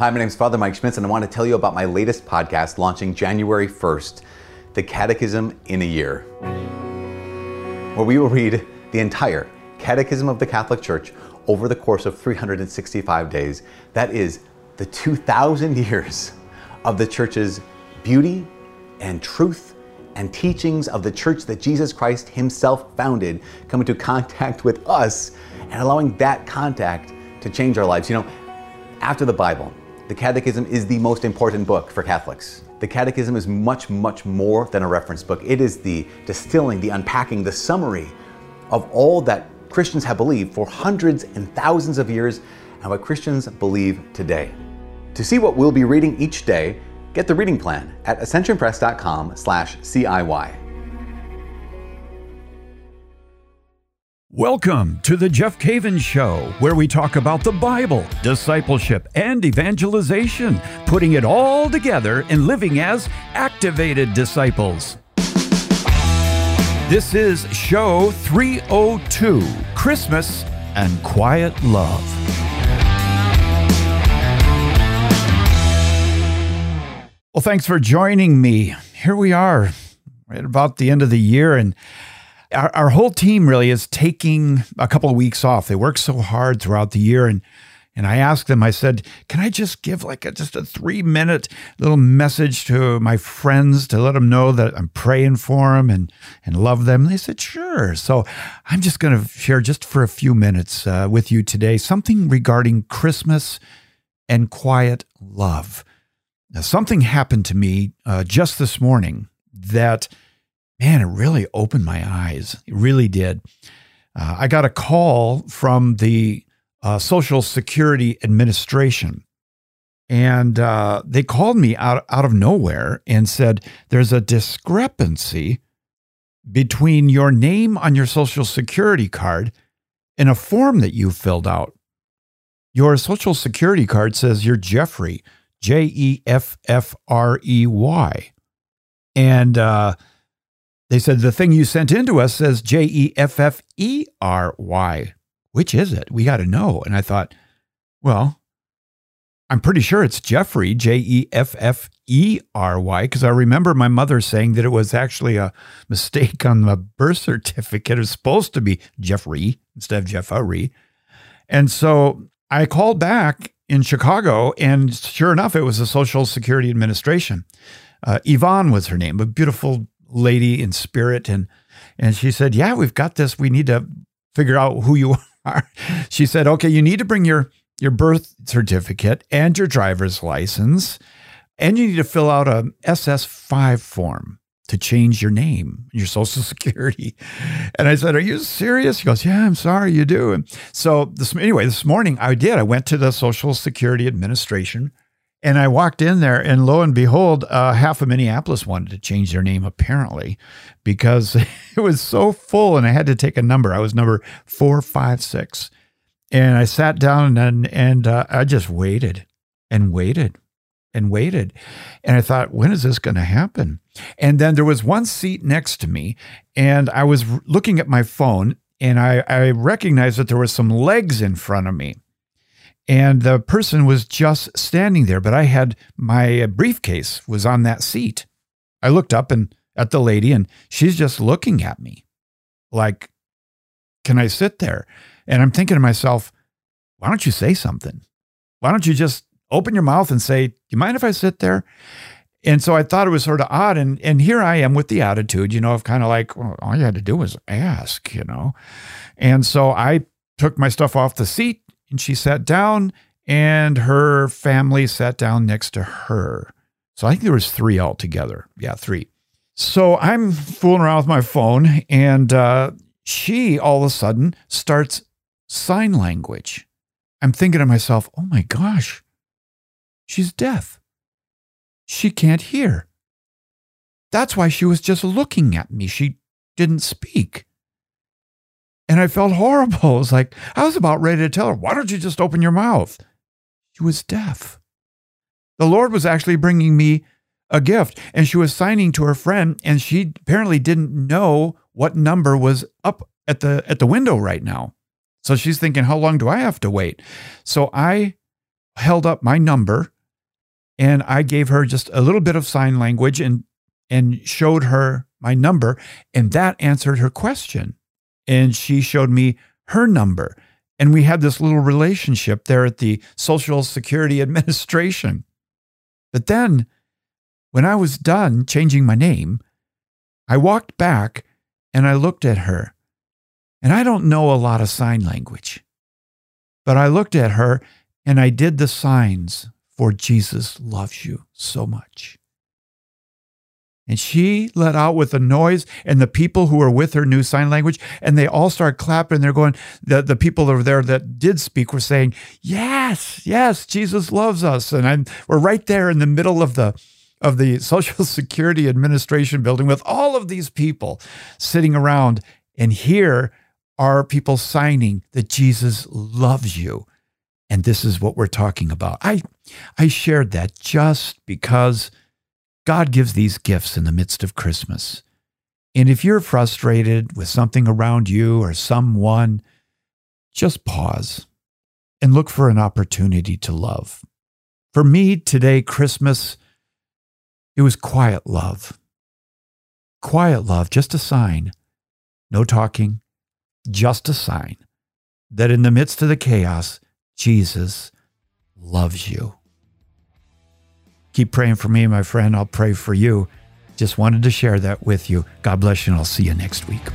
Hi, my name is Father Mike Schmitz, and I want to tell you about my latest podcast launching January 1st The Catechism in a Year, where we will read the entire Catechism of the Catholic Church over the course of 365 days. That is the 2,000 years of the Church's beauty and truth and teachings of the church that Jesus Christ Himself founded come into contact with us and allowing that contact to change our lives. You know, after the Bible, the Catechism is the most important book for Catholics. The Catechism is much, much more than a reference book. It is the distilling, the unpacking, the summary of all that Christians have believed for hundreds and thousands of years and what Christians believe today. To see what we'll be reading each day, get the reading plan at ascensionpress.com/ciy. Welcome to the Jeff Cavins Show, where we talk about the Bible, discipleship, and evangelization, putting it all together and living as activated disciples. This is show 302 Christmas and Quiet Love. Well, thanks for joining me. Here we are, right about the end of the year, and our, our whole team really is taking a couple of weeks off. They work so hard throughout the year, and and I asked them, I said, can I just give like a, just a three minute little message to my friends to let them know that I'm praying for them and, and love them? And they said, sure. So I'm just going to share just for a few minutes uh, with you today something regarding Christmas and quiet love. Now, something happened to me uh, just this morning that man, it really opened my eyes. It really did. Uh, I got a call from the uh, Social Security Administration, and uh, they called me out, out of nowhere and said, There's a discrepancy between your name on your Social Security card and a form that you filled out. Your Social Security card says you're Jeffrey, J E F F R E Y. And uh, they said the thing you sent in to us says J E F F E R Y. Which is it? We got to know. And I thought, well, I'm pretty sure it's Jeffrey, J E F F E R Y, because I remember my mother saying that it was actually a mistake on the birth certificate. It was supposed to be Jeffrey instead of Jeffrey. And so I called back in Chicago, and sure enough, it was the Social Security Administration. Uh, Yvonne was her name, a beautiful lady in spirit and and she said, "Yeah, we've got this. We need to figure out who you are." She said, "Okay, you need to bring your your birth certificate and your driver's license, and you need to fill out a SS5 form to change your name, your social security." And I said, "Are you serious?" She goes, "Yeah, I'm sorry, you do." And so this anyway, this morning I did. I went to the Social Security Administration and I walked in there, and lo and behold, uh, half of Minneapolis wanted to change their name, apparently, because it was so full and I had to take a number. I was number 456. And I sat down and, and uh, I just waited and waited and waited. And I thought, when is this going to happen? And then there was one seat next to me, and I was looking at my phone, and I, I recognized that there was some legs in front of me and the person was just standing there but i had my briefcase was on that seat. I looked up and at the lady and she's just looking at me like can i sit there? And i'm thinking to myself why don't you say something? Why don't you just open your mouth and say do you mind if i sit there and so i thought it was sort of odd and and here i am with the attitude you know of kind of like well, all you had to do was ask you know? And so i took my stuff off the seat and she sat down and her family sat down next to her. So I think there was three altogether. Yeah, three. So I'm fooling around with my phone and uh, she all of a sudden starts sign language. I'm thinking to myself, oh my gosh, she's deaf. She can't hear. That's why she was just looking at me. She didn't speak. And I felt horrible. It was like, I was about ready to tell her, why don't you just open your mouth? She was deaf. The Lord was actually bringing me a gift, and she was signing to her friend, and she apparently didn't know what number was up at the at the window right now. So she's thinking, how long do I have to wait? So I held up my number and I gave her just a little bit of sign language and and showed her my number and that answered her question. And she showed me her number and we had this little relationship there at the Social Security Administration. But then when I was done changing my name, I walked back and I looked at her. And I don't know a lot of sign language, but I looked at her and I did the signs for Jesus loves you so much. And she let out with a noise, and the people who were with her knew sign language, and they all started clapping. They're going, the, the people over there that did speak were saying, Yes, yes, Jesus loves us. And I'm, we're right there in the middle of the of the Social Security Administration building with all of these people sitting around. And here are people signing that Jesus loves you. And this is what we're talking about. I, I shared that just because God gives these gifts in the midst of Christmas. And if you're frustrated with something around you or someone, just pause and look for an opportunity to love. For me today, Christmas it was quiet love. Quiet love, just a sign. No talking, just a sign that in the midst of the chaos, Jesus loves you. Keep praying for me, my friend. I'll pray for you. Just wanted to share that with you. God bless you, and I'll see you next week.